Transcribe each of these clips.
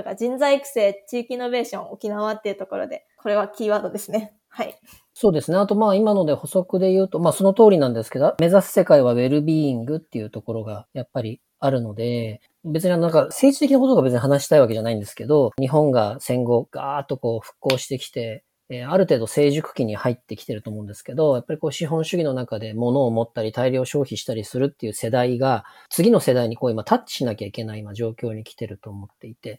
だから人材育成、地域イノベーション、沖縄っていうところで、これはキーワードですね。はい。そうですね。あとまあ今ので補足で言うと、まあその通りなんですけど、目指す世界はウェルビーイングっていうところがやっぱりあるので、別になんか政治的なことが別に話したいわけじゃないんですけど、日本が戦後ガーッとこう復興してきて、えある程度成熟期に入ってきてると思うんですけど、やっぱりこう資本主義の中で物を持ったり大量消費したりするっていう世代が、次の世代にこう今タッチしなきゃいけない今状況に来てると思っていて、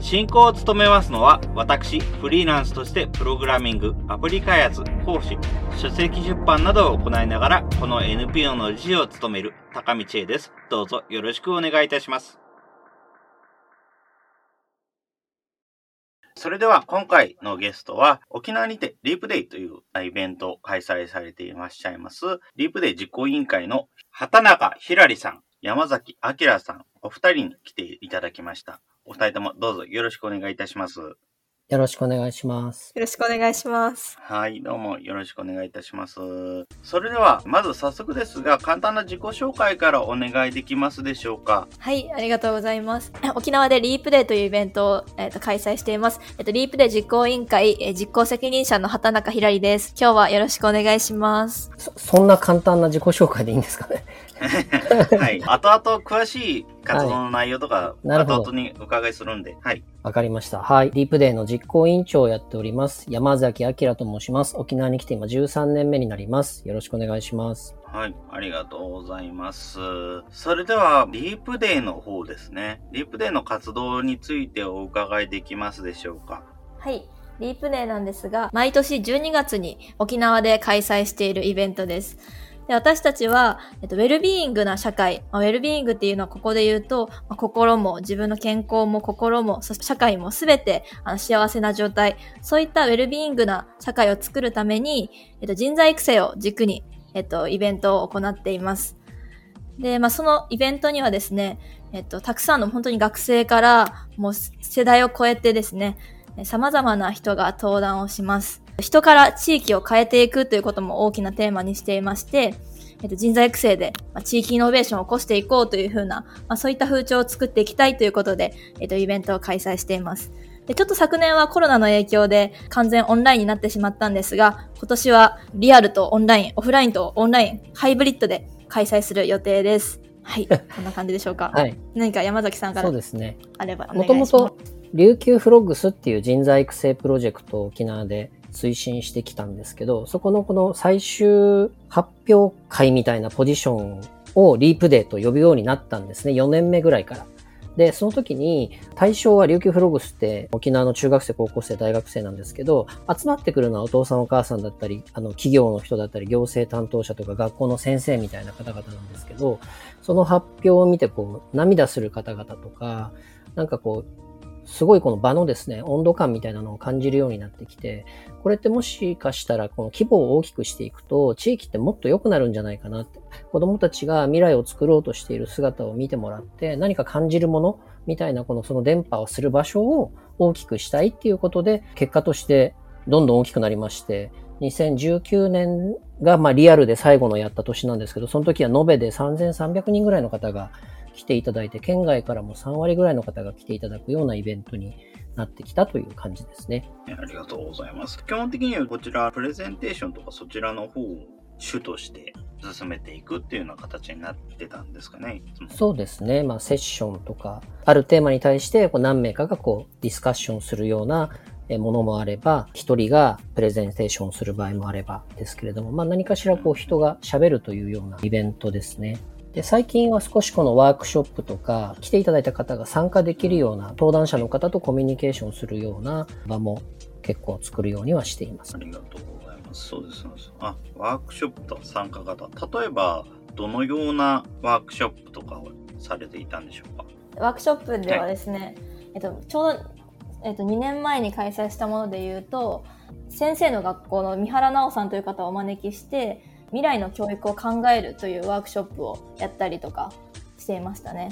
進行を務めますのは、私、フリーランスとしてプログラミング、アプリ開発、講師、書籍出版などを行いながら、この NPO の理事を務める高道恵です。どうぞよろしくお願いいたします。それでは今回のゲストは沖縄にてリープデイというイベントを開催されていらっしゃいます、リープデイ実行委員会の畑中ひらりさん、山崎明さん、お二人に来ていただきました。お二人ともどうぞよろしくお願いいたします。よろしくお願いします。よろしくお願いします。はい、どうもよろしくお願いいたします。それでは、まず早速ですが、簡単な自己紹介からお願いできますでしょうか？はい、ありがとうございます。沖縄でリープデーというイベントを、えーと、開催しています。えっ、ー、と、リープデー実行委員会、えー、実行責任者の畑中ひらりです。今日はよろしくお願いします。そ、そんな簡単な自己紹介でいいんですかね？はい。後々詳しい活動の内容とか、はい、後々に伺いするんで、はい。わかりました。はい。ディープデーの実行委員長をやっております。山崎明と申します。沖縄に来て今13年目になります。よろしくお願いします。はい。ありがとうございます。それでは、ディープデーの方ですね。ディープデーの活動についてお伺いできますでしょうか？はい。ディープデーなんですが、毎年12月に沖縄で開催しているイベントです。で私たちは、えっと、ウェルビーイングな社会、まあ、ウェルビーイングっていうのはここで言うと、まあ、心も自分の健康も心も、そして社会もすべてあの幸せな状態、そういったウェルビーイングな社会を作るために、えっと、人材育成を軸に、えっと、イベントを行っています。で、まあ、そのイベントにはですね、えっと、たくさんの本当に学生から、もう世代を超えてですね、様々な人が登壇をします。人から地域を変えていくということも大きなテーマにしていまして、えっと、人材育成で、まあ、地域イノベーションを起こしていこうというふうな、まあ、そういった風潮を作っていきたいということで、えっと、イベントを開催しています。で、ちょっと昨年はコロナの影響で完全オンラインになってしまったんですが、今年はリアルとオンライン、オフラインとオンライン、ハイブリッドで開催する予定です。はい。こんな感じでしょうか。はい。何か山崎さんから。そうですね。あれば。もともと琉球フロッグスっていう人材育成プロジェクトを沖縄で推進してきたんですけど、そこのこの最終発表会みたいなポジションをリープデーと呼ぶようになったんですね。4年目ぐらいから。で、その時に対象は琉球フログスって沖縄の中学生、高校生、大学生なんですけど、集まってくるのはお父さんお母さんだったり、あの企業の人だったり、行政担当者とか学校の先生みたいな方々なんですけど、その発表を見てこう涙する方々とか、なんかこうすごいこの場のですね、温度感みたいなのを感じるようになってきて、これってもしかしたらこの規模を大きくしていくと、地域ってもっと良くなるんじゃないかなって、子供たちが未来を作ろうとしている姿を見てもらって、何か感じるものみたいなこのその電波をする場所を大きくしたいっていうことで、結果としてどんどん大きくなりまして、2019年がまあリアルで最後のやった年なんですけど、その時は延べで3300人ぐらいの方が来ていただいて、県外からも3割ぐらいの方が来ていただくようなイベントになってきたという感じですね。ありがとうございます。基本的にはこちら、プレゼンテーションとかそちらの方を主として進めていくっていうような形になってたんですかね。そうですね。まあ、セッションとか、あるテーマに対してこう何名かがこうディスカッションするようなものもあれば、一人がプレゼンテーションする場合もあればですけれども、まあ何かしらこう人が喋るというようなイベントですね。で、最近は少しこのワークショップとか、来ていただいた方が参加できるような、登壇者の方とコミュニケーションするような場も結構作るようにはしています。ありがとうございます。そうです。あ、ワークショップと参加型。例えば、どのようなワークショップとかをされていたんでしょうか？ワークショップではですね、はい、えっと、ちょうどえっ、と、2年前に開催したもので言うと、先生の学校の三原直さんという方をお招きして、未来の教育を考えるというワークショップをやったりとかしていましたね。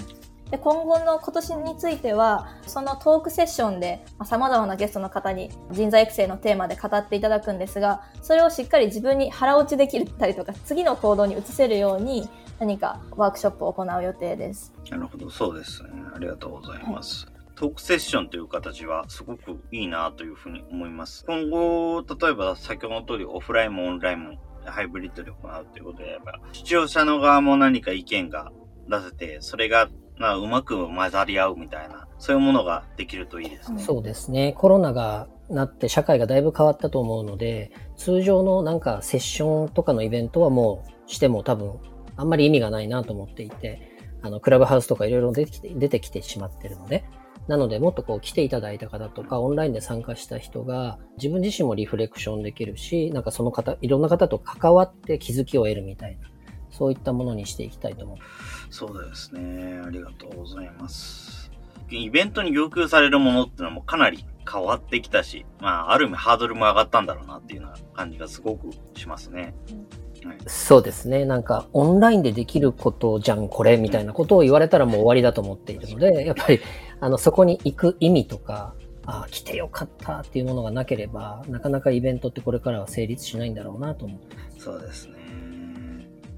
で、今後の今年については、そのトークセッションで様々なゲストの方に人材育成のテーマで語っていただくんですが、それをしっかり自分に腹落ちできたりとか、次の行動に移せるように何かワークショップを行う予定です。なるほど、そうですね。ありがとうございます。はいトークセッションという形はすごくいいなというふうに思います。今後、例えば先ほどの通りオフラインもオンラインもハイブリッドで行うということであれば、視聴者の側も何か意見が出せて、それがまあ、うまく混ざり合うみたいな、そういうものができるといいですね。そうですね。コロナがなって社会がだいぶ変わったと思うので、通常のなんかセッションとかのイベントはもうしても多分あんまり意味がないなと思っていて、あの、クラブハウスとかいろいろ出てきて、出てきてしまってるので、なので、もっとこう来ていただいた方とか、オンラインで参加した人が、自分自身もリフレクションできるし、なんかその方、いろんな方と関わって気づきを得るみたいな、そういったものにしていきたいと思う。そうですね。ありがとうございます。イベントに要求されるものってのもかなり変わってきたし、まあ、ある意味ハードルも上がったんだろうなっていうような感じがすごくしますね。はい、そうですね。なんか、オンラインでできることじゃん、これ、みたいなことを言われたらもう終わりだと思っているので、やっぱり、あの、そこに行く意味とか、ああ、来てよかったっていうものがなければ、なかなかイベントってこれからは成立しないんだろうなと思ってそうですね。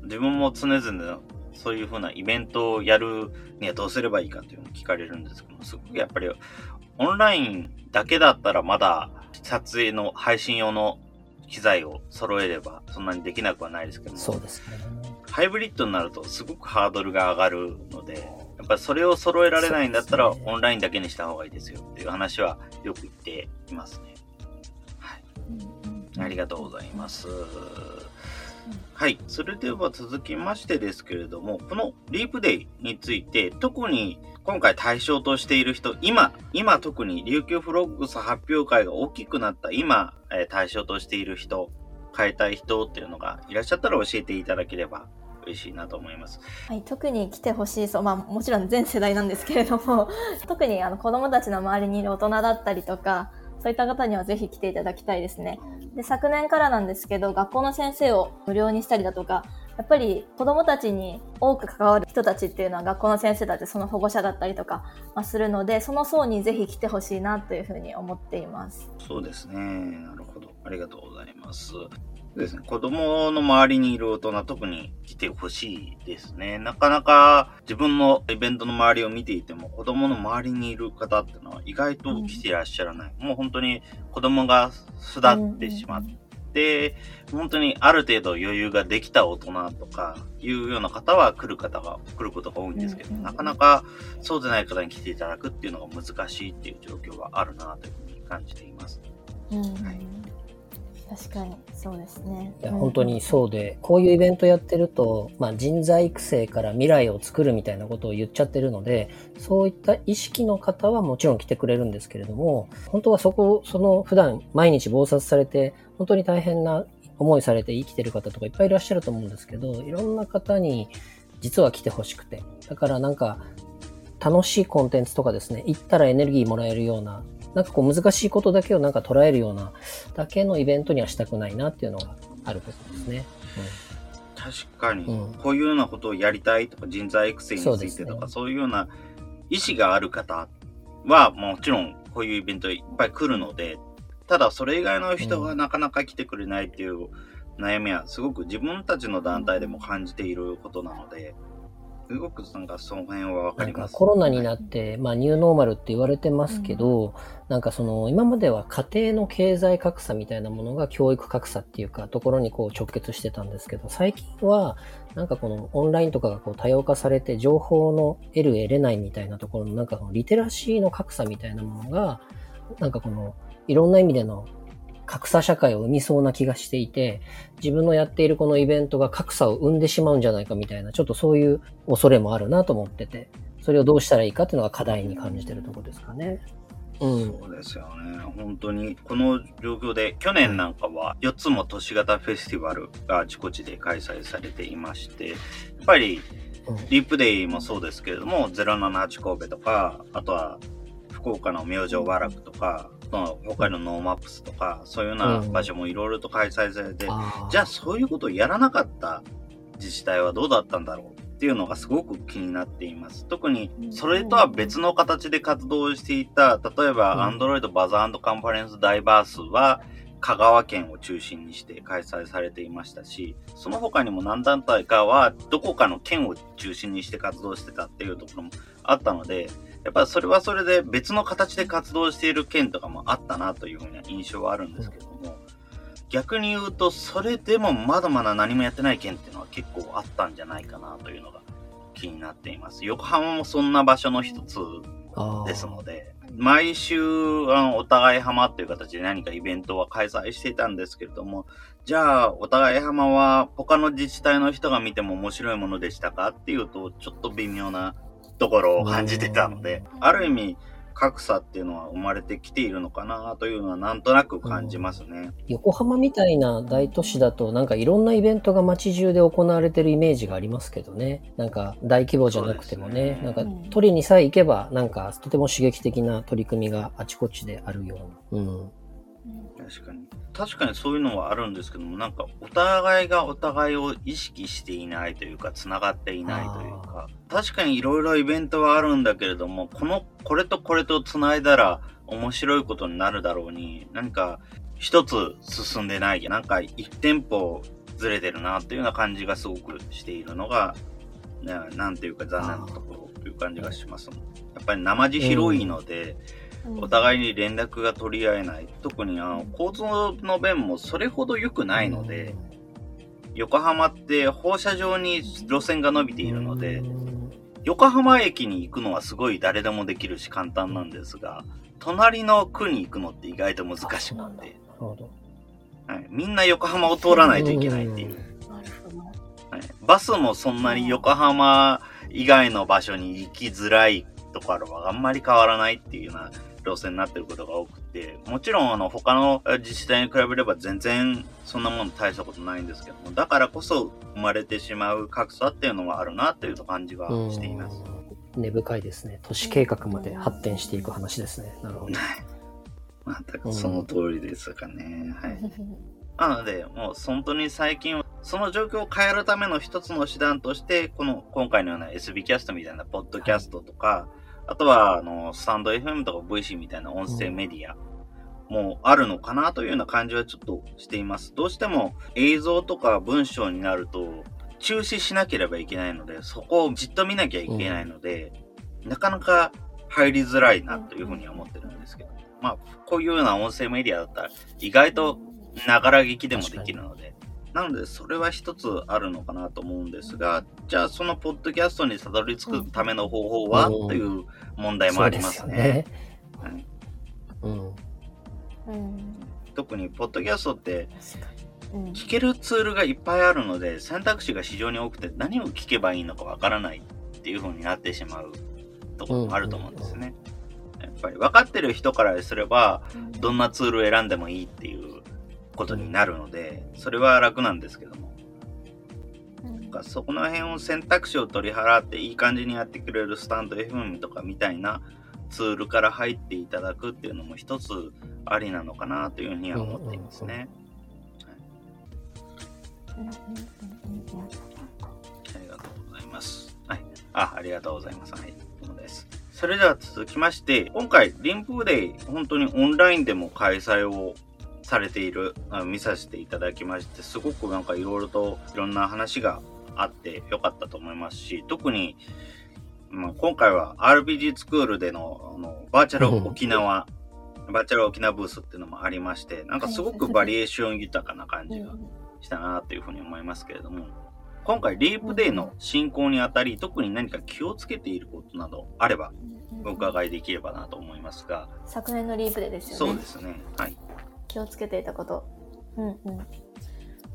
自分も常々そういうふうなイベントをやるにはどうすればいいかっていうのを聞かれるんですけどすごくやっぱりオンラインだけだったらまだ撮影の配信用の機材を揃えればそんなにできなくはないですけども。そうですね。ハイブリッドになるとすごくハードルが上がるので、ぱりそれを揃えられないんだったら、オンラインだけにした方がいいですよっていう話はよく言っていますね。はい。ありがとうございます。はい。それでは続きましてですけれども、このリープデイについて、特に今回対象としている人、今、今特に琉球フロッグス発表会が大きくなった今、え対象としている人、変えたい人っていうのがいらっしゃったら教えていただければ嬉しいなと思います。はい、特に来てほしいそう、まあもちろん全世代なんですけれども、特にあの子供たちの周りにいる大人だったりとか、そういった方にはぜひ来ていただきたいですね。で、昨年からなんですけど、学校の先生を無料にしたりだとか、やっぱり子供たちに多く関わる人たちっていうのは学校の先生たち、その保護者だったりとか、まあ、するので、その層にぜひ来てほしいなというふうに思っています。そうですね。なるほど。ありがとうございます。ですね。子供の周りにいる大人、特に来てほしいですね。なかなか自分のイベントの周りを見ていても、子供の周りにいる方っていうのは意外と来ていらっしゃらない。うん、もう本当に子供が巣立ってしまって、本当にある程度余裕ができた大人とかいうような方は来る方が、来ることが多いんですけど、なかなかそうでない方に来ていただくっていうのが難しいっていう状況はあるなというふうに感じています。うん、はい確かにそうですね。いや、本当にそうで、こういうイベントやってると、まあ人材育成から未来を作るみたいなことを言っちゃってるので、そういった意識の方はもちろん来てくれるんですけれども、本当はそこ、その普段毎日暴殺されて、本当に大変な思いされて生きてる方とかいっぱいいらっしゃると思うんですけど、いろんな方に実は来てほしくて。だからなんか、楽しいコンテンツとかですね、行ったらエネルギーもらえるようななんかこう難しいことだけをなんか捉えるようなだけのイベントにはしたくないなっていうのがあることですね。うん、確かに、うん、こういうようなことをやりたいとか人材育成についてとかそう、ね,、いうような意思がある方はもちろんこういうイベントいっぱい来るので、ただそれ以外の人がなかなか来てくれないっていう悩みはすごく自分たちの団体でも感じていることなので、すごくなんかその辺はわかります。コロナになって、まあニューノーマルって言われてますけど、うん、なんかその今までは家庭の経済格差みたいなものが教育格差っていうかところにこう直結してたんですけど、最近はなんかこのオンラインとかがこう多様化されて情報の得る得れないみたいなところのなんかリテラシーの格差みたいなものが、なんかこのいろんな意味での格差社会を生みそうな気がしていて、自分のやっているこのイベントが格差を生んでしまうんじゃないかみたいな、ちょっとそういう恐れもあるなと思ってて、それをどうしたらいいかっていうのが課題に感じてるところですかね。うん、そうですよね。本当に、この状況で、去年なんかは4つも都市型フェスティバルがあちこちで開催されていまして、やっぱり、リープデイもそうですけれども、078神戸とか、あとは、福岡の明星和楽とか、その他の No Maps とか、そういうような場所もいろいろと開催されて、あー。じゃあそういうことをやらなかった自治体はどうだったんだろうっていうのがすごく気になっています。特にそれとは別の形で活動していた、例えばうん。Android バザーカンファレンスダイバースは香川県を中心にして開催されていましたし、その他にも何団体かはどこかの県を中心にして活動してたっていうところもあったので、やっぱりそれはそれで別の形で活動している県とかもあったなというふうな印象はあるんですけども、逆に言うと、それでもまだまだ何もやってない県っていうのは結構あったんじゃないかなというのが気になっています。横浜もそんな場所の一つですので、毎週、あの、お互い浜っていう形で何かイベントは開催していたんですけれども、じゃあ、お互い浜は他の自治体の人が見ても面白いものでしたかっていうと、ちょっと微妙なところを感じてたので、ある意味、格差っていうのは生まれてきているのかなというのはなんとなく感じますね。横浜みたいな大都市だと、なんかいろんなイベントが街中で行われてるイメージがありますけどね。なんか大規模じゃなくてもね、ねなんか取りにさえ行けば、なんかとても刺激的な取り組みがあちこちであるような。うん。確かに。確かにそういうのはあるんですけども、なんかお互いがお互いを意識していないというか、繋がっていないというか、確かにいろいろイベントはあるんだけれども、この、これとこれと繋いだら面白いことになるだろうに、何か一つ進んでない、なんか一店舗ずれてるなっていうような感じがすごくしているのが、ねなんていうか残念なところという感じがします。やっぱり生地広いので、お互いに連絡が取り合えない。特にあの交通の便もそれほど良くないので、横浜って放射状に路線が伸びているので、横浜駅に行くのはすごい誰でもできるし簡単なんですが、隣の区に行くのって意外と難しくて。はい、みんな横浜を通らないといけないっていう。はい、バスもそんなに横浜以外の場所に行きづらいところはあんまり変わらないっていうような路線になってることが多くて、もちろんあの他の自治体に比べれば全然そんなもの大したことないんですけども、だからこそ生まれてしまう格差っていうのはあるなっていう感じはしています。うん根深いですね。都市計画まで発展していく話ですね。なるほど。全くその通りですかね。はい。なので、もう本当に最近は、その状況を変えるための一つの手段として、この今回のような SB キャストみたいなポッドキャストとか、あとは、あの、スタンド FM とか VC みたいな音声メディアもあるのかなというような感じはちょっとしています。どうしても映像とか文章になると、中止しなければいけないので、そこをじっと見なきゃいけないので、なかなか入りづらいなというふうには思ってるんですけど、まあ、こういうような音声メディアだったら、意外とながら聞きでもできるので、なので、それは一つあるのかなと思うんですが、じゃあ、そのポッドキャストにたどり着くための方法は、うん。という問題もありますね。すよはいうん。うん。特に、ポッドキャストって。聞けるツールがいっぱいあるので、選択肢が非常に多くて、何を聞けばいいのかわからないっていう風になってしまうところもあると思うんですね。やっぱり分かってる人からすれば、どんなツールを選んでもいいっていうことになるので、それは楽なんですけども。うんなんかそこの辺を選択肢を取り払っていい感じにやってくれるスタンド FM とかみたいなツールから入っていただくっていうのも一つありなのかなというふうには思っていますね。ありがとうございます。はい。あ、ありがとうございます。はい。どうもです。それでは続きまして、今回、リンプデイ、本当にオンラインでも開催をされている、あ見させていただきまして、すごくなんかいろいろといろんな話があってよかったと思いますし、特に、まあ、今回は RPG スクールでのあのバーチャル沖縄、バーチャル沖縄ブースっていうのもありまして、なんかすごくバリエーション豊かな感じがしたなというふうに思いますけれども、今回リープデーの進行にあたり、特に何か気をつけていることなどあればお伺いできればなと思いますが、昨年のリープでですよね。そうですね。はい。気をつけていたこと。うんうん。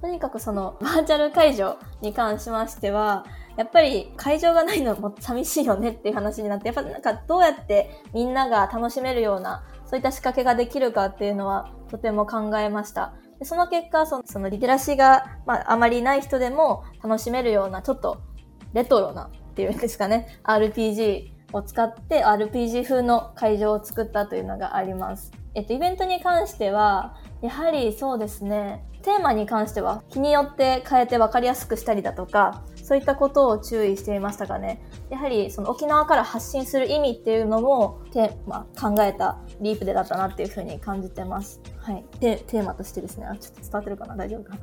とにかくその バーチャル会場に関しましては、やっぱり会場がないのも寂しいよねっていう話になって、やっぱなんかどうやってみんなが楽しめるような、そういった仕掛けができるかっていうのはとても考えました。でその結果その、そのリテラシーが、まあ、あまりない人でも楽しめるような、ちょっとレトロなっていうんですかね、RPG を使って RPG 風の会場を作ったというのがあります。えっと、イベントに関しては、やはりそうですね、テーマに関しては日によって変えて分かりやすくしたりだとか、そういったことを注意していましたかね。やはりその沖縄から発信する意味っていうのもテーマ、考えたリープでだったなっていうふうに感じてます。はい。テテーマとしてですね。あ、ちょっと伝わってるかな？大丈夫か？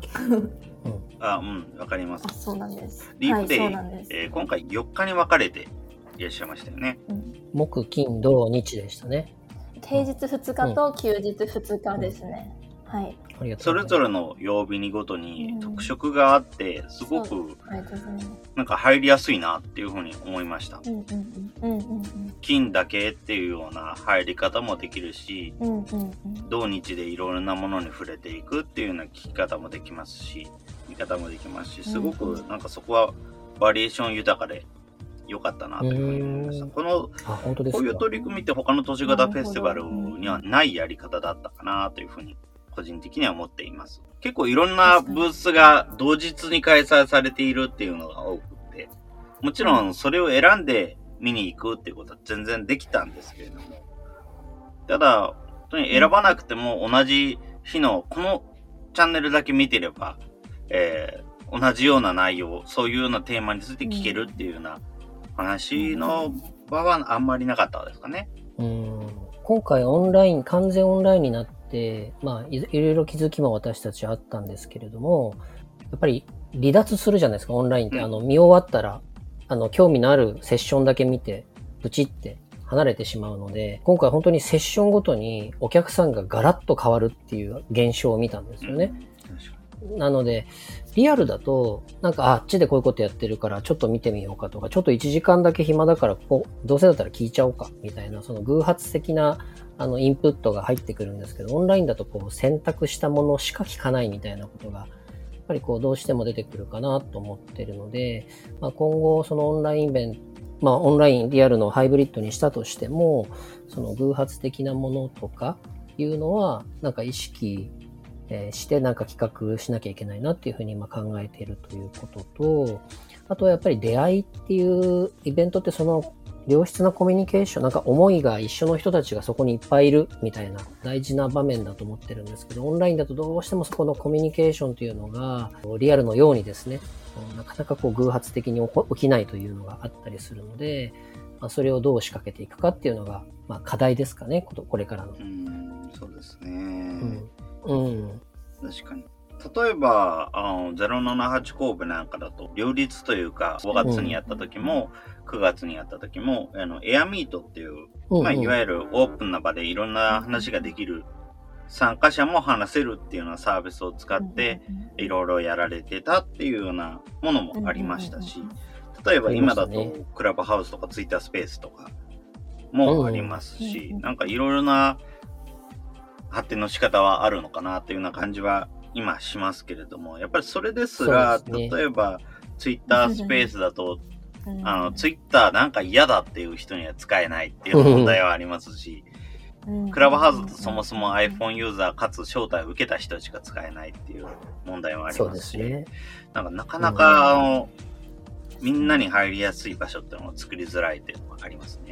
な あ、うん、わかりますあ、。そうなんです。リープデイ、はい、そうなんです。えー今回4日に分かれていらっしゃいましたよね。うん木、金、土、日でしたね。平日2日と休日2日ですね。はい。そうれ。ぞれの曜日にごとにうん特色があって、うございます。なんか入りやすいなっていうふうに思いました。うんうんうん。うんうん金だけっていうような入り方もできるし、うん。うんうんうん。同日でいろいろなものに触れていくっていうような聞き方もできますし、見方もできますし、すごくなんかそこはバリエーション豊かで良かったなというふうに思いました。うんこの。こういう取り組みって他の都市型フェスティバルにはないやり方だったかなというふうに個人的には思っています。結構いろんなブースが同日に開催されているっていうのが多くて、もちろんそれを選んで見に行くっていうことは全然できたんですけれども、ただ、本当に選ばなくても同じ日のこのチャンネルだけ見てれば、えー同じような内容、そういうようなテーマについて聞けるっていうような話の場はあんまりなかったですかね。うん今回オンライン、完全オンラインになって、まあ、いいろいろ気づきも私たちあったんですけれども、やっぱり離脱するじゃないですか、オンラインって。うんあの、見終わったら、あの、興味のあるセッションだけ見て、ブチって離れてしまうので、今回本当にセッションごとにお客さんがガラッと変わるっていう現象を見たんですよね。確かなので、リアルだと、なんかあっちでこういうことやってるから、ちょっと見てみようかとか、ちょっと1時間だけ暇だから、ここ、どうせだったら聞いちゃおうか、みたいな、その偶発的な、あの、インプットが入ってくるんですけど、オンラインだとこう、選択したものしか聞かないみたいなことが、やっぱりこう、どうしても出てくるかなと思ってるので、まあ、今後、そのオンラインイベント、まあ、オンライン、リアルのハイブリッドにしたとしても、その偶発的なものとかいうのは、なんか意識えーしてなんか企画しなきゃいけないなっていうふうに今考えているということと、あとはやっぱり出会いっていうイベントってその良質なコミュニケーション、なんか思いが一緒の人たちがそこにいっぱいいるみたいな大事な場面だと思ってるんですけど、オンラインだとどうしてもそこのコミュニケーションというのがリアルのようにですね、なかなかこう偶発的に起きないというのがあったりするので、まあ、それをどう仕掛けていくかっていうのが、まあ、課題ですかね、ことこれからの。うん、そうですね。うん。うん。確かに。例えば、あの、078神戸なんかだと、両立というか、5月にやった時も、9月にやった時も、あの、エアミートっていう、うんまあ、いわゆるオープンな場でいろんな話ができる、参加者も話せるっていうようなサービスを使って、いろいろやられてたっていうようなものもありましたし、例えば今だとクラブハウスとかツイッタースペースとかもありますし、うん。なんかいろいろな発展の仕方はあるのかなっていうような感じは今しますけれども、やっぱりそれですが、そうですね。例えばツイッタースペースだと、うん。あの、ツイッターなんか嫌だっていう人には使えないっていう問題はありますし、クラブハウスだとそもそも iPhone ユーザーかつ招待を受けた人しか使えないっていう問題はありまし、ですすね。なんかなかなか、あの、みんなに入りやすい場所っていうのを作りづらいっていうのがありますね。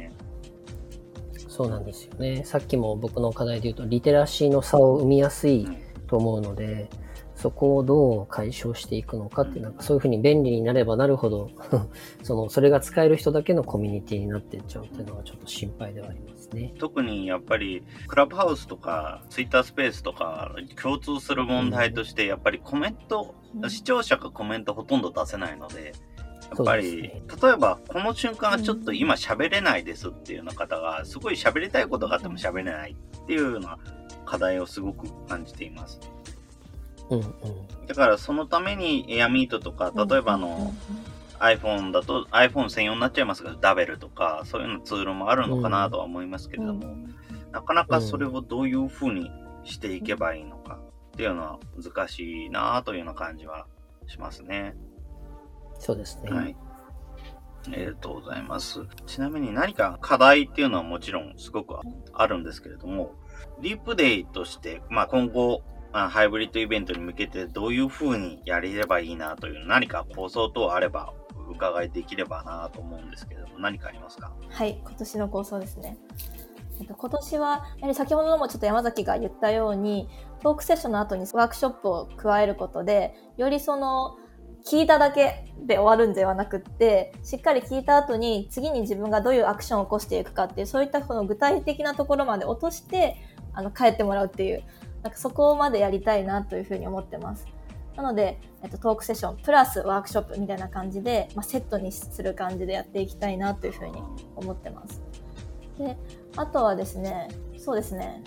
そうなんですよね。さっきも僕の課題で言うと、リテラシーの差を生みやすいと思うので、そこをどう解消していくのかって、なんかそういうふうに便利になればなるほど、その、それが使える人だけのコミュニティになっていっちゃうっていうのはちょっと心配ではありますね。特にやっぱり、クラブハウスとか、ツイッタースペースとか、共通する問題として、やっぱりコメント、うん視聴者がコメントほとんど出せないので、やっぱり、です例えば、この瞬間はちょっと今喋れないですっていうような方が、すごい喋りたいことがあっても喋れないっていうような課題をすごく感じています。うんうん。だからそのためにエアミートとか、例えばあの、iPhone だと iPhone 専用になっちゃいますが、ダベルとか、そういうようなツールもあるのかなとは思いますけれども、なかなかそれをどういうふうにしていけばいいのかっていうのは難しいなというような感じはしますね。そうですね。はい。ありがとうございます。ちなみに何か課題っていうのはもちろんすごくあるんですけれども、リープデイとして、まあ今後、まあハイブリッドイベントに向けてどういう風にやれればいいなという何か構想等あれば伺いできればなと思うんですけれども、何かありますか？はい、今年の構想ですね。えっと、今年は、やはり先ほどもちょっと山崎が言ったように、トークセッションの後にワークショップを加えることで、よりその、聞いただけで終わるんではなくって、しっかり聞いた後に次に自分がどういうアクションを起こしていくかっていう、そういったこの具体的なところまで落として、あの、帰ってもらうっていう、なんかそこまでやりたいなというふうに思ってます。なので、えっと、トークセッションプラスワークショップみたいな感じで、まあ、セットにする感じでやっていきたいなというふうに思ってます。で、あとはですね、そうですね。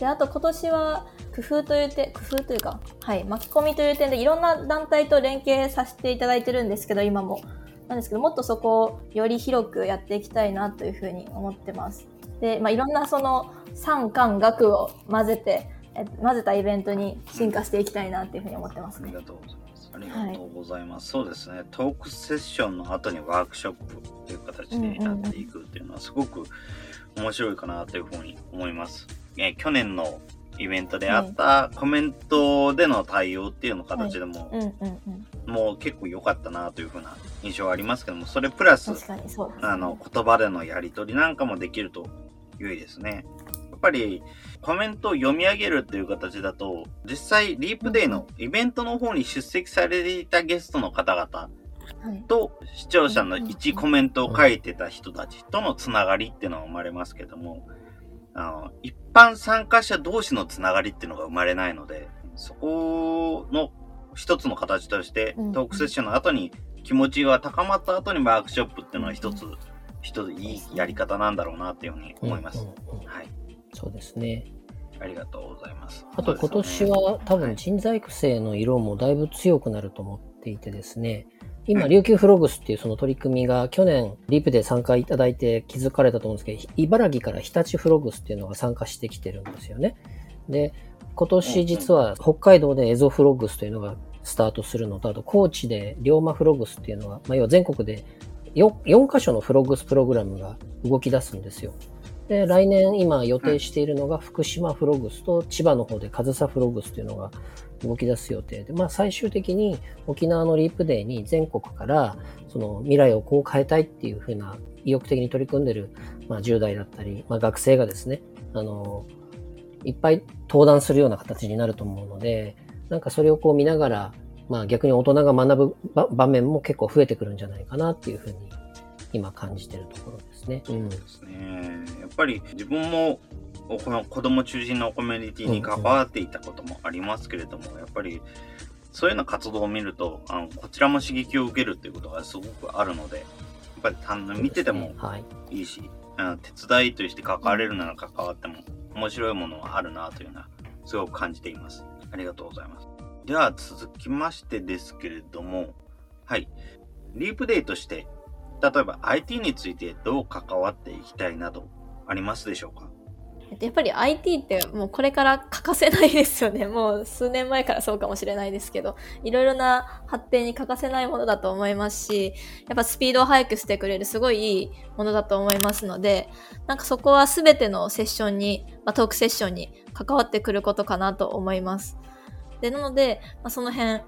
で、あと今年は工夫という点、工夫というか、はい、巻き込みという点でいろんな団体と連携させていただいてるんですけど、今も。なんですけど、もっとそこをより広くやっていきたいなというふうに思ってます。で、まあ、いろんなその産官学を混ぜて、混ぜたイベントに進化していきたいなっていうふうに思ってますねありが。とうございます。ありがとうございます。そうですね。トークセッションの後にワークショップという形でやっていくっていうのはすごく面白いかなというふうに思います。え去年のイベントであったコメントでの対応っていうの形でも。もう結構良かったなというふうな印象はありますけども、それプラス、ね。あの、言葉でのやり取りなんかもできると良いですね。やっぱり、コメントを読み上げるっていう形だと、実際、リープデイのイベントの方に出席されていたゲストの方々はい。と、視聴者の一コメントを書いてた人たちとのつながりっていうのは生まれますけども、あの、一般参加者同士のつながりっていうのが生まれないので、そこの一つの形としてうん、トークセッションの後に気持ちが高まった後にワークショップっていうのは一つ、一ついいやり方なんだろうなっていうふうに思います。はい。そうですね。ありがとうございます。あと今年は多分人材育成の色もだいぶ強くなると思っていてですね、今、琉球フログスっていうその取り組みが去年リープで参加いただいて気づかれたと思うんですけど、茨城から日立フログスっていうのが参加してきてるんですよね。で、今年実は北海道でエゾフログスというのがスタートするのと、あと高知で龍馬フログスっていうのが、まあ、要は全国で 4, 4カ所のフログスプログラムが動き出すんですよ。で、来年今予定しているのが福島フログスと千葉の方で上総フログスというのが動き出す予定で、まあ最終的に沖縄のリープデーに全国からその未来をこう変えたいっていうふうな意欲的に取り組んでる、まあ10代だったり、まあ学生がですね、あの、いっぱい登壇するような形になると思うので、なんかそれをこう見ながら、まあ逆に大人が学ぶ場場面も結構増えてくるんじゃないかなっていうふうに今感じてるところで。すね。うん。ですね。やっぱり自分もおこの子供中心のコミュニティに関わっていたこともありますけれども、やっぱりそういうような活動を見ると、あのこちらも刺激を受けるっていうことがすごくあるので、やっぱり単純に見ててもはい。いいし、あの手伝いとして関われるなら関わっても面白いものはあるなというのはすごく感じています。ありがとうございます。では続きましてですけれども、はい。リープデイとして、例えば IT についてどう関わっていきたいなどありますでしょうか？やっぱり IT ってもうこれから欠かせないですよね。もう数年前からそうかもしれないですけど、いろいろな発展に欠かせないものだと思いますし、やっぱスピードを速くしてくれるすごいいいものだと思いますので、なんかそこはすべてのセッションに、まあ、トークセッションに関わってくることかなと思います。で、なので、まあ、その辺、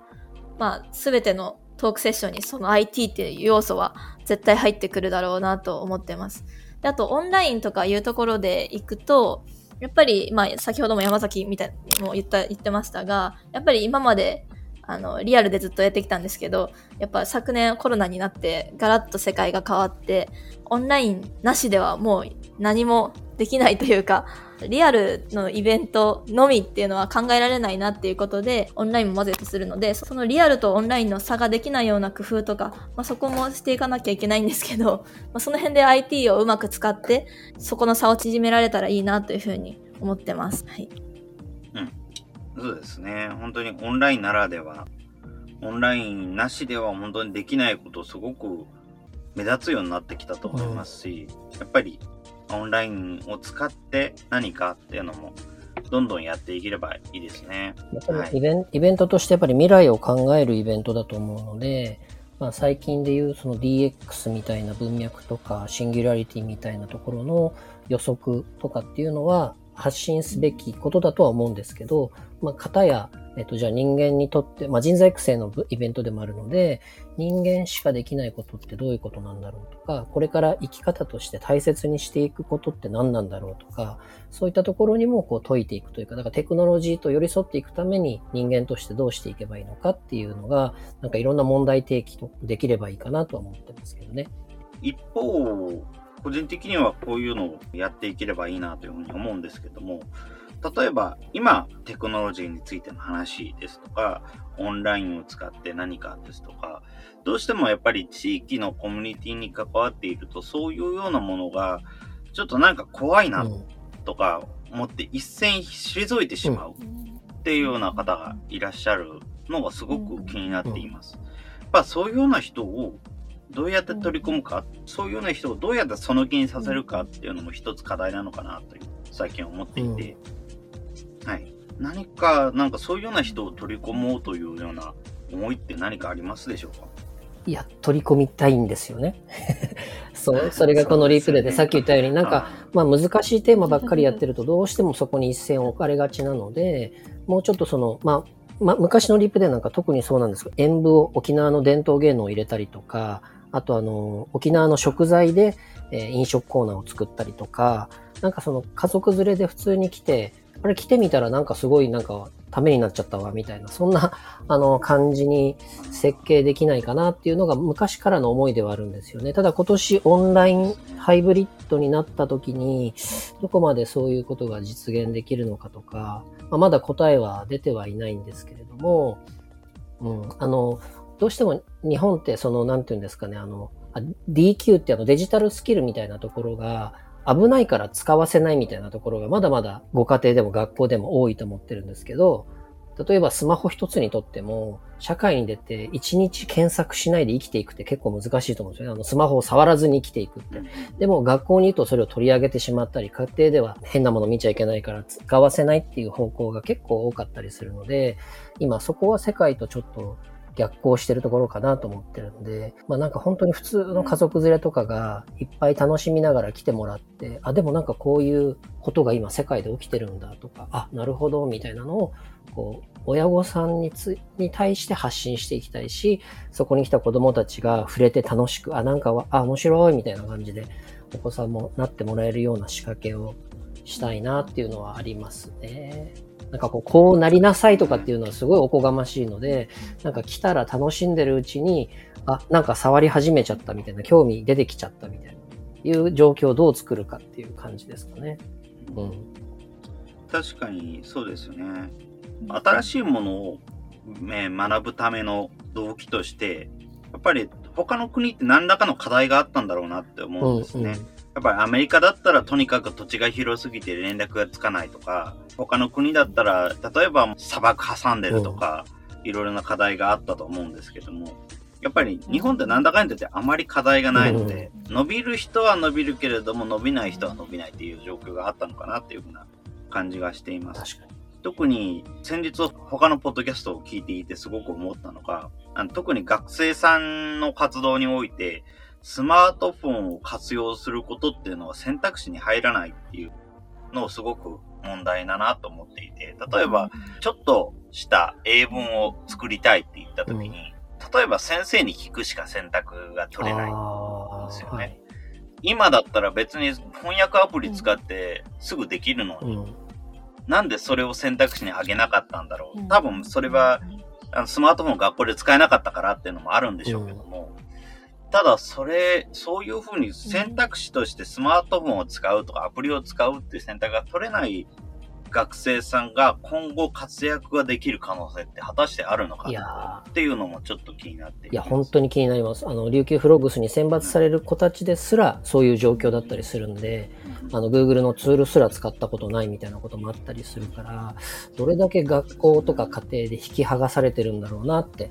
まあ、すべてのトークセッションにその IT っていう要素は絶対入ってくるだろうなと思ってます。で、あとオンラインとかいうところで行くと、やっぱり、まあ、先ほども山崎みたいにも言った、言ってましたが、やっぱり今まで、あの、リアルでずっとやってきたんですけど、やっぱ昨年コロナになってガラッと世界が変わって、オンラインなしではもう何もできないというか、リアルのイベントのみっていうのは考えられないなっていうことで、オンラインも混ぜてするので、そのリアルとオンラインの差ができないような工夫とか、まあ、そこもしていかなきゃいけないんですけど、まあ、その辺で IT をうまく使って、そこの差を縮められたらいいなというふうに思ってます。はい。うんそうですね。本当にオンラインならでは、オンラインなしでは本当にできないことすごく目立つようになってきたと思いますし、やっぱりオンラインを使って何かっていうのもどんどんやっていければいいですね。やっぱはいりイベン,、イベントとしてやっぱり未来を考えるイベントだと思うので、まあ、最近でいうその DX みたいな文脈とかシンギュラリティみたいなところの予測とかっていうのは発信すべきことだとは思うんですけど、まあ、方や、えっと、じゃあ人間にとって、まあ、人材育成のイベントでもあるので、人間しかできないことってどういうことなんだろうとか、これから生き方として大切にしていくことって何なんだろうとか、そういったところにもこう解いていくというか、だからテクノロジーと寄り添っていくために人間としてどうしていけばいいのかっていうのが、なんかいろんな問題提起とできればいいかなとは思ってますけどね。一方、個人的にはこういうのをやっていければいいなというふうに思うんですけども、例えば今テクノロジーについての話ですとか、オンラインを使って何かですとか、どうしてもやっぱり地域のコミュニティに関わっていると、そういうようなものが、ちょっとなんか怖いなとか思って一線退いてしまうっていうような方がいらっしゃるのがすごく気になっています。やっぱそういうような人をどうやって取り込むか、そういうような人をどうやってその気にさせるかっていうのも一つ課題なのかなという最近思っていて、はい。何か、なんかそういうような人を取り込もうというような思いって何かありますでしょうか？いや、取り込みたいんですよね。そう、それがこのリープでで、さっき言ったように、なんか、まあ難しいテーマばっかりやってると、どうしてもそこに一線を置かれがちなので、もうちょっとその、まあ、まあ、昔のリープでなんか特にそうなんですけど、演舞を沖縄の伝統芸能を入れたりとか、あとあの、沖縄の食材で、えー、飲食コーナーを作ったりとか、なんかその家族連れで普通に来て、あれ来てみたらなんかすごいなんかためになっちゃったわ、みたいな、そんな、あの、感じに設計できないかなっていうのが昔からの思いではあるんですよね。ただ今年オンラインハイブリッドになった時に、どこまでそういうことが実現できるのかとか、まあ、まだ答えは出てはいないんですけれども、うん、あの、どうしても日本ってその、なんていうんですかね、あの、DQ ってあのデジタルスキルみたいなところが、危ないから使わせないみたいなところがまだまだご家庭でも学校でも多いと思ってるんですけど、例えばスマホ一つにとっても、社会に出て一日検索しないで生きていくって結構難しいと思うんですよね。あの、スマホを触らずに生きていくって。でも学校に言うとそれを取り上げてしまったり、家庭では変なもの見ちゃいけないから使わせないっていう方向が結構多かったりするので、今そこは世界とちょっと逆行してるところかなと思ってるんで、まあなんか本当に普通の家族連れとかがいっぱい楽しみながら来てもらって、あ、でもなんかこういうことが今世界で起きてるんだとか、あ、なるほど、みたいなのを、こう、親御さんにつ、に対して発信していきたいし、そこに来た子供たちが触れて楽しく、あ、なんかは、あ、面白い、みたいな感じで、お子さんもなってもらえるような仕掛けをしたいなっていうのはありますね。なんかこう、こうなりなさいとかっていうのはすごいおこがましいので、なんか来たら楽しんでるうちに、あ、なんか触り始めちゃったみたいな、興味出てきちゃったみたいな、いう状況をどう作るかっていう感じですかね。うん。確かにそうですよね。新しいものを、ね、学ぶための動機として、やっぱり他の国って何らかの課題があったんだろうなって思うんですね。うんうんやっぱりアメリカだったらとにかく土地が広すぎて連絡がつかないとか、他の国だったら、例えば砂漠挟んでるとか、いろいろな課題があったと思うんですけども、やっぱり日本ってなんだかんだ言ってあまり課題がないので、伸びる人は伸びるけれども伸びない人は伸びないっていう状況があったのかなっていうふうな感じがしています。特に先日他のポッドキャストを聞いていてすごく思ったのが、あの特に学生さんの活動において、スマートフォンを活用することっていうのは選択肢に入らないっていうのをすごく問題だなと思っていて、例えば、ちょっとした英文を作りたいって言った時に、例えば先生に聞くしか選択が取れないんですよね。今だったら別に翻訳アプリ使ってすぐできるのに、なんでそれを選択肢にあげなかったんだろう。多分それは、あのスマートフォン学校で使えなかったからっていうのもあるんでしょうけども、ただ、それ、そういうふうに選択肢としてスマートフォンを使うとかアプリを使うっていう選択が取れない学生さんが今後活躍ができる可能性って果たしてあるのかなっていうのもちょっと気になっていや、本当に気になります。あの、琉球フロッグスに選抜される子たちですらそういう状況だったりするんで、あの、Google のツールすら使ったことないみたいなこともあったりするから、どれだけ学校とか家庭で引き剥がされてるんだろうなって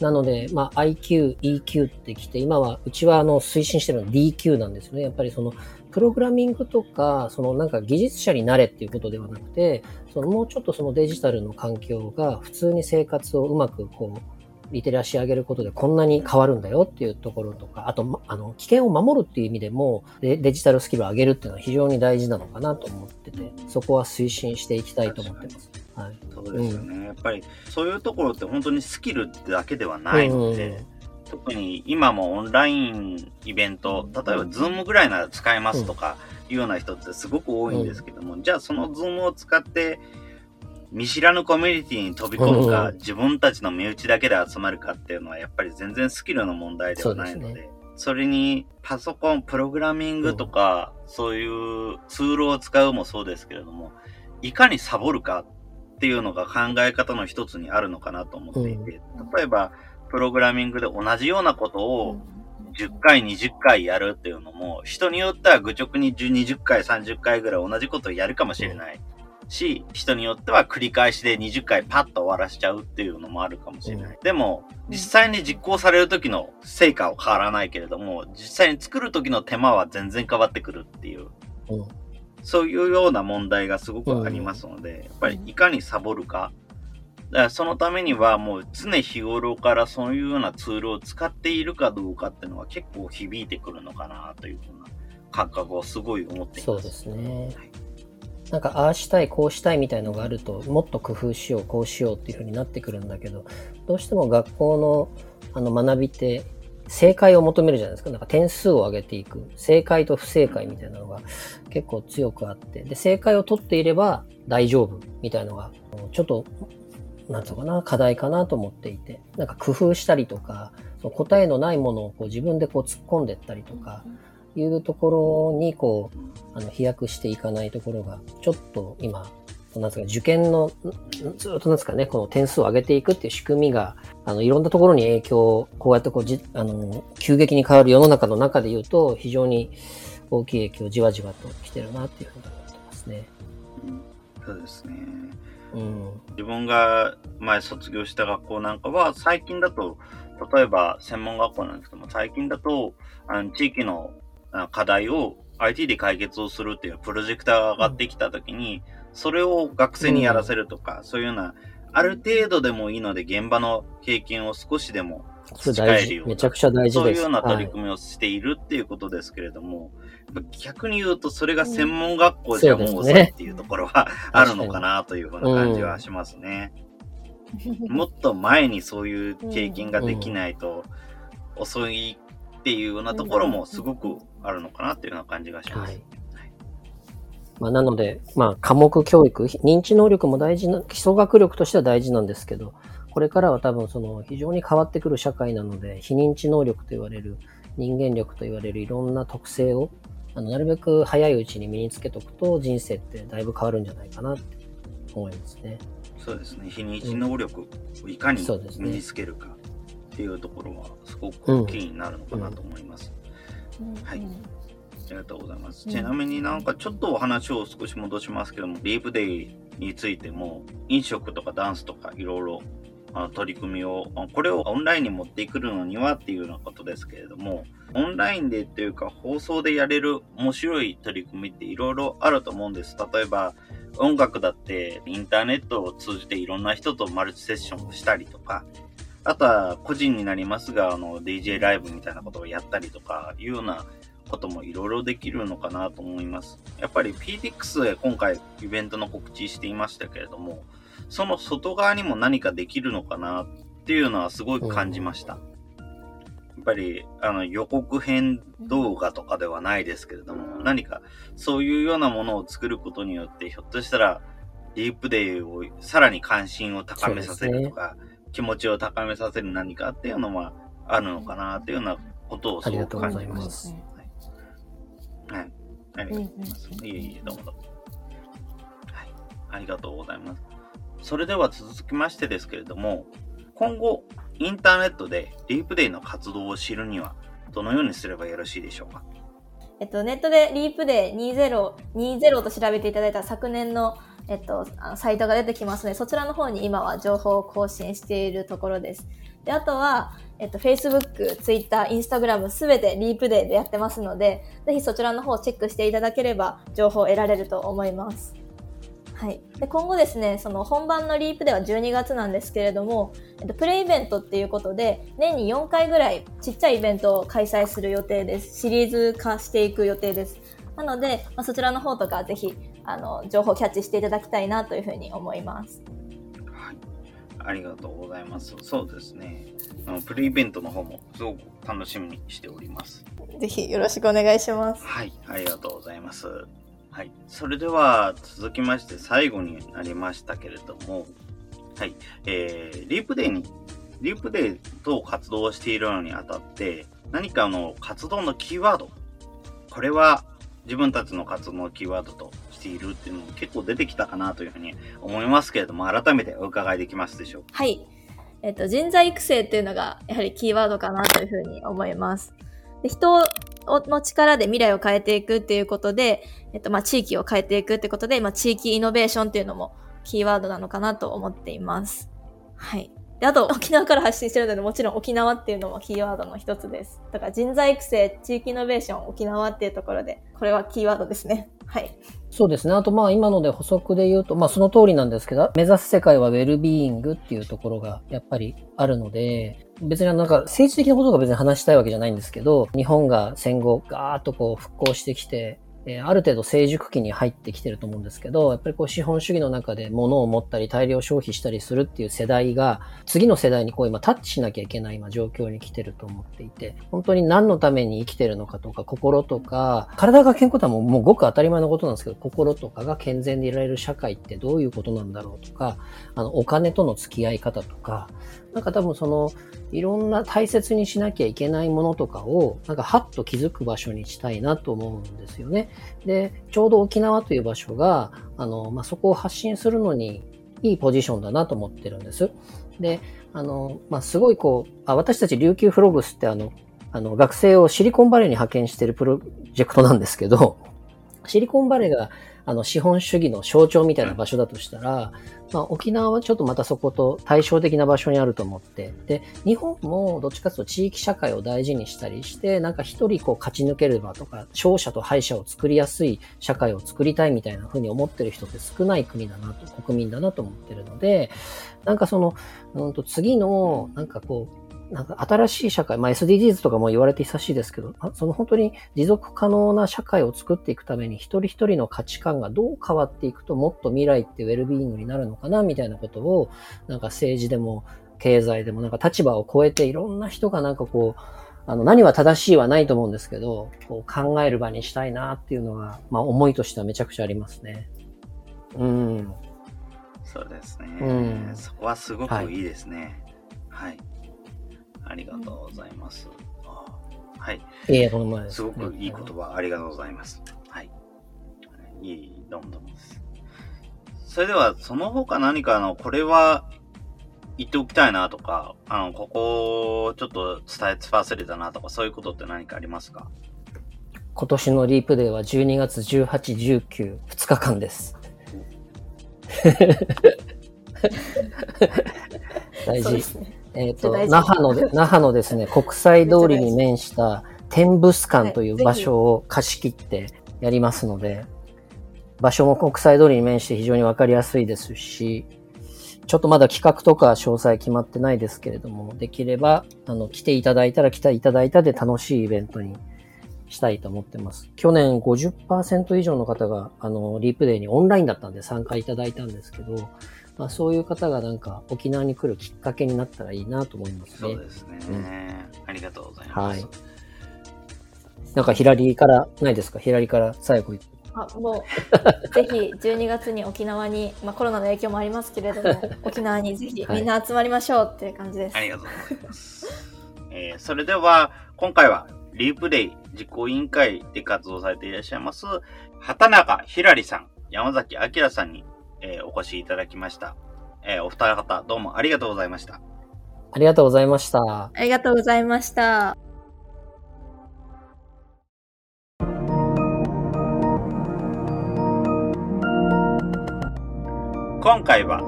なので、まあ、IQ、EQ ってきて、今は、うちはあの、推進してるのは DQ なんですよね。やっぱりその、プログラミングとか、そのなんか技術者になれっていうことではなくて、そのもうちょっとそのデジタルの環境が普通に生活をうまくこう、リテラシー上げることでこんなに変わるんだよっていうところとか、あと、あの、危険を守るっていう意味でもデ、デジタルスキルを上げるっていうのは非常に大事なのかなと思ってて、そこは推進していきたいと思ってます。はい。そうですよね。うん、やっぱり、そういうところって本当にスキルだけではないので、うん。特に今もオンラインイベント、例えば Zoom ぐらいなら使えますとかいうような人ってすごく多いんですけども、うん、じゃあその Zoom を使って見知らぬコミュニティに飛び込むか、自分たちの身内だけで集まるかっていうのはやっぱり全然スキルの問題ではないので、それにパソコン、プログラミングとか、そういうツールを使うもそうですけれども、いかにサボるかっていうのが考え方の一つにあるのかなと思っていて、例えば、プログラミングで同じようなことを10回、20回やるっていうのも、人によっては愚直に20回、30回ぐらい同じことをやるかもしれない。し、人によっては繰り返しで20回パッと終わらしちゃうっていうのもあるかもしれない。でも、実際に実行される時の成果は変わらないけれども、実際に作る時の手間は全然変わってくるっていう。そういうような問題がすごくありますので、やっぱりいかにサボるか。だからそのためにはもう常日頃からそういうようなツールを使っているかどうかっていうのは結構響いてくるのかなというふうな感覚をすごい思っています。そうですね。はいなんか、ああしたい、こうしたいみたいのがあると、もっと工夫しよう、こうしようっていう風になってくるんだけど、どうしても学校のあの学びって、正解を求めるじゃないですか。なんか点数を上げていく。正解と不正解みたいなのが結構強くあって。で、正解を取っていれば大丈夫みたいなのが、ちょっと、なんつうかな、課題かなと思っていて。なんか工夫したりとか、その答えのないものをこう自分でこう突っ込んでったりとか、いうところに、こう、あの、飛躍していかないところが、ちょっと今、なんですか、受験の、ずっとなんですかね、この点数を上げていくっていう仕組みが、あの、いろんなところに影響、こうやってこう、じ、あの、急激に変わる世の中の中で言うと、非常に大きい影響をじわじわと来てるなっていうふうに思ってますね。うん、そうですね。うん、自分が前卒業した学校なんかは、最近だと、例えば専門学校なんですけども、最近だと、あの地域の課題を IT で解決をするっていうプロジェクターが上がってきたときに、それを学生にやらせるとか、そういうような、ある程度でもいいので現場の経験を少しでも培えるような。めちゃくちゃ大事そういうような取り組みをしているっていうことですけれども、はい、逆に言うとそれが専門学校じゃもう遅いっていうところはあるのかなというふうな感じはしますね。もっと前にそういう経験ができないと遅いっていうようなところもすごくあるのかなっていうような感じがします。はいまあ、なので、まあ、科目教育、認知能力も大事な、基礎学力としては大事なんですけど、これからは多分その非常に変わってくる社会なので、非認知能力と言われる、人間力と言われるいろんな特性を、あの、なるべく早いうちに身につけとくと人生ってだいぶ変わるんじゃないかなって思いますね。そうですね。非認知能力をいかに身につけるか。っていうところはすごく大きになるのかなと思います。はい。ありがとうございます。ちなみになんかちょっとお話を少し戻しますけども、リープデイについても、飲食とかダンスとかいろいろ取り組みを、これをオンラインに持ってくるのにはっていうようなことですけれども、オンラインでっていうか放送でやれる面白い取り組みっていろいろあると思うんです。例えば、音楽だってインターネットを通じていろんな人とマルチセッションをしたりとか、あとは個人になりますが、あの、DJ ライブみたいなことをやったりとか、いうようなこともいろいろできるのかなと思います。やっぱり PTX で今回イベントの告知していましたけれども、その外側にも何かできるのかなっていうのはすごい感じました。やっぱり、あの、予告編動画とかではないですけれども、何かそういうようなものを作ることによって、ひょっとしたら、ディープデイをさらに関心を高めさせるとか、気持ちを高めさせる何かっていうのはあるのかなっていうようなことをすごく感じます。はい。ありがとうございます。いえいえ、どうもどうも。はい。ありがとうございます。それでは続きましてですけれども、今後、インターネットでディープデイの活動を知るには、どのようにすればよろしいでしょうか？えっと、ネットでリープデイ20、20と調べていただいた昨年のえっと、サイトが出てきますので、そちらの方に今は情報を更新しているところです。で、あとは、えっと、Facebook、Twitter、Instagram すべてリープデーでやってますので、ぜひそちらの方をチェックしていただければ情報を得られると思います。はい。で、今後ですね、その本番のリープでは12月なんですけれども、えっと、プレイベントっていうことで、年に4回ぐらいちっちゃいイベントを開催する予定です。シリーズ化していく予定です。なので、まあ、そちらの方とかぜひ、あの、情報キャッチしていただきたいなというふうに思います。はい。ありがとうございます。そうですね。あのプレイベントの方もすごく楽しみにしております。ぜひよろしくお願いします。はい。ありがとうございます。はい。それでは続きまして最後になりましたけれども、はい。えー、リープデーに、リープデーと活動しているのにあたって、何かの活動のキーワード、これは自分たちの活動のキーワードとしているっていうのも結構出てきたかなというふうに思いますけれども、改めてお伺いできますでしょうか？はい。えっ、ー、と、人材育成っていうのがやはりキーワードかなというふうに思います。で人の力で未来を変えていくっていうことで、えっと、まあ、地域を変えていくってことで、まあ、地域イノベーションっていうのもキーワードなのかなと思っています。はい。で、あと、沖縄から発信してるので、もちろん沖縄っていうのもキーワードの一つです。だから人材育成、地域イノベーション、沖縄っていうところで、これはキーワードですね。はい。そうですね。あと、まあ、今ので補足で言うと、まあ、その通りなんですけど、目指す世界はウェルビーイングっていうところが、やっぱりあるので、別になんか政治的なことが別に話したいわけじゃないんですけど、日本が戦後ガーッとこう復興してきて、えある程度成熟期に入ってきてると思うんですけど、やっぱりこう資本主義の中で物を持ったり大量消費したりするっていう世代が、次の世代にこう今タッチしなきゃいけない今状況に来てると思っていて、本当に何のために生きてるのかとか、心とか、体が健康とはもうもうごく当たり前のことなんですけど、心とかが健全でいられる社会ってどういうことなんだろうとか、あの、お金との付き合い方とか、なんか多分その、いろんな大切にしなきゃいけないものとかを、なんかハッと気づく場所にしたいなと思うんですよね。で、ちょうど沖縄という場所が、あの、まあ、そこを発信するのにいいポジションだなと思ってるんです。で、あの、まあ、すごいこう、あ私たち琉球フログスってあの、あの、学生をシリコンバレーに派遣してるプロジェクトなんですけど、シリコンバレーがあの、資本主義の象徴みたいな場所だとしたら、まあ、沖縄はちょっとまたそこと対照的な場所にあると思って、で、日本もどっちかというと地域社会を大事にしたりして、なんか一人こう勝ち抜ければとか、勝者と敗者を作りやすい社会を作りたいみたいな風に思ってる人って少ない国だなと、国民だなと思ってるので、なんかその、うんと次の、なんかこう、なんか新しい社会、まあ SDGs とかも言われて久しいですけど、その本当に持続可能な社会を作っていくために一人一人の価値観がどう変わっていくともっと未来ってウェルビーイングになるのかなみたいなことを、なんか政治でも経済でもなんか立場を超えていろんな人がなんかこう、あの何は正しいはないと思うんですけど、こう考える場にしたいなっていうのが、まあ思いとしてはめちゃくちゃありますね。うん。そうですね。うん、そこはすごくいいですね。はい、はいありがとうございます。はい。いえ、この前すごくいい言葉ありがとうございます。はい。いい、どうもどうもです。それでは、その他何かの、これは言っておきたいなとか、あの、ここ、ちょっと伝え忘れたなとか、そういうことって何かありますか？今年のリープデーは12月18、19、2日間です。大事。ね、えっ、ー、と、那覇の、那覇のですね、国際通りに面した天物館という場所を貸し切ってやりますので、場所も国際通りに面して非常にわかりやすいですし、ちょっとまだ企画とか詳細決まってないですけれども、できれば、あの、来ていただいたら来ていただいたで楽しいイベントにしたいと思ってます。去年50%以上の方が、あの、リープデーにオンラインだったんで参加いただいたんですけど、まあ、そういう方がなんか沖縄に来るきっかけになったらいいなと思いますね。そうですね。うん、ありがとうございます。はい。なんか、ヒラリーからないですか？ヒラリーから最後あもうぜひ12月に沖縄に、まあ、コロナの影響もありますけれども 沖縄にぜひみんな集まりましょうっていう感じです。はい、ありがとうございます。えー、それでは今回はリープデイ実行委員会で活動されていらっしゃいます畑中ひらりさん、山崎明さんにえー、お越しいただきました。えー、お二方、どうもありがとうございました。ありがとうございました。ありがとうございました。今回は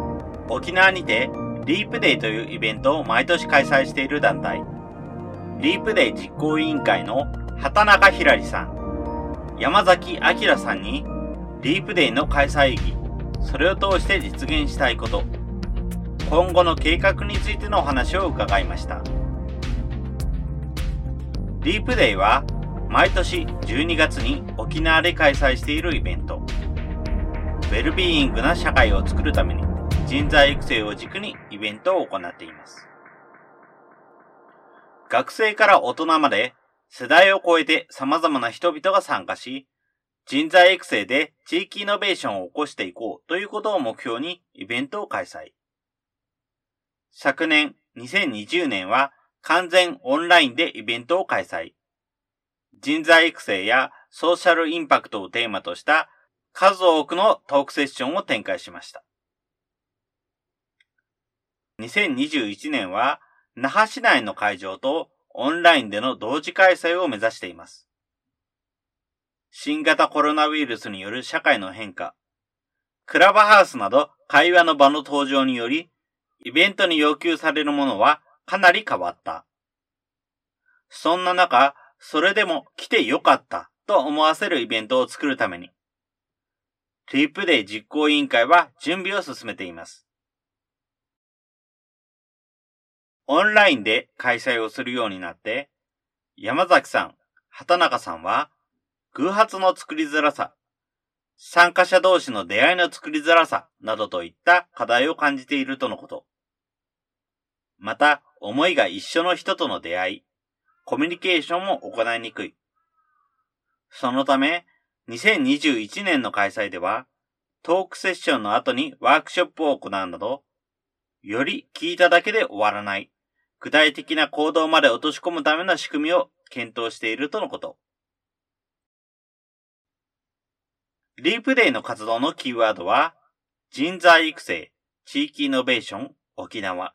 沖縄にてリープデイというイベントを毎年開催している団体、リープデイ実行委員会の畑中ひらりさん、山崎明さんにリープデイの開催意義、それを通して実現したいこと、今後の計画についてのお話を伺いました。リープデイは毎年12月に沖縄で開催しているイベント。ウェルビーイングな社会を作るために人材育成を軸にイベントを行っています。学生から大人まで世代を超えて様々な人々が参加し、人材育成で地域イノベーションを起こしていこうということを目標にイベントを開催。昨年2020年は完全オンラインでイベントを開催。人材育成やソーシャルインパクトをテーマとした数多くのトークセッションを展開しました。2021年は那覇市内の会場とオンラインでの同時開催を目指しています。新型コロナウイルスによる社会の変化、クラブハウスなど会話の場の登場により、イベントに要求されるものはかなり変わった。そんな中、それでも来てよかったと思わせるイベントを作るために、リープデイ実行委員会は準備を進めています。オンラインで開催をするようになって、山崎さん、畑中さんは、偶発の作りづらさ、参加者同士の出会いの作りづらさなどといった課題を感じているとのこと。また、思いが一緒の人との出会い、コミュニケーションも行いにくい。そのため、2021年の開催では、トークセッションの後にワークショップを行うなど、より聞いただけで終わらない、具体的な行動まで落とし込むための仕組みを検討しているとのこと。リープデイの活動のキーワードは、人材育成、地域イノベーション、沖縄。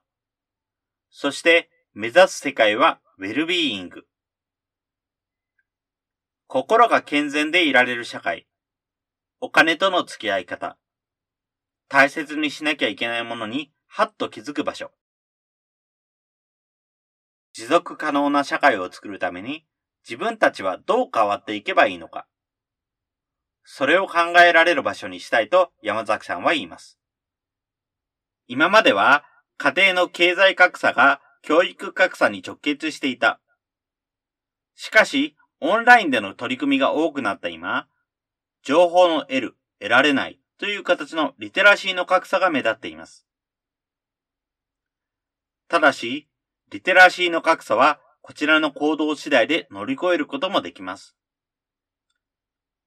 そして、目指す世界はウェルビーイング。心が健全でいられる社会。お金との付き合い方。大切にしなきゃいけないものに、はっと気づく場所。持続可能な社会を作るために自分たちはどう変わっていけばいいのか。それを考えられる場所にしたいと山崎さんは言います。今までは家庭の経済格差が教育格差に直結していた。しかし、オンラインでの取り組みが多くなった今、情報の得る、得られないという形のリテラシーの格差が目立っています。ただし、リテラシーの格差はこちらの行動次第で乗り越えることもできます。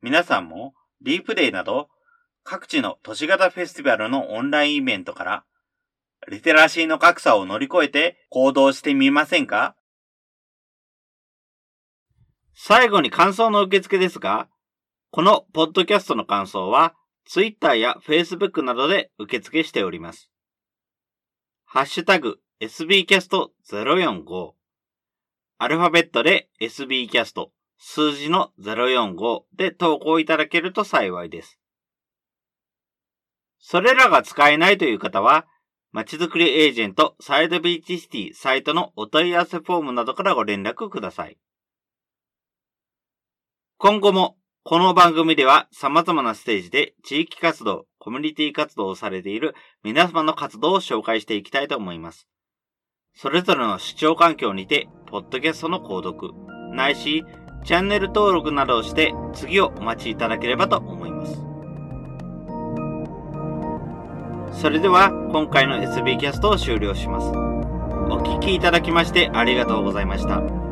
皆さんもリープデイなど各地の都市型フェスティバルのオンラインイベントからリテラシーの格差を乗り越えて行動してみませんか？最後に感想の受付ですが、このポッドキャストの感想は Twitter や Facebook などで受付しております。ハッシュタグ sbcast045 アルファベットで sbcast 数字の045で投稿いただけると幸いです。それらが使えないという方は、まちづくりエージェントサイドビーチシティサイトのお問い合わせフォームなどからご連絡ください。今後もこの番組では様々なステージで地域活動、コミュニティ活動をされている皆様の活動を紹介していきたいと思います。それぞれの視聴環境にて、ポッドキャストの購読、ないし、チャンネル登録などをして次をお待ちいただければと思います。それでは今回の SB キャストを終了します。お聴きいただきましてありがとうございました。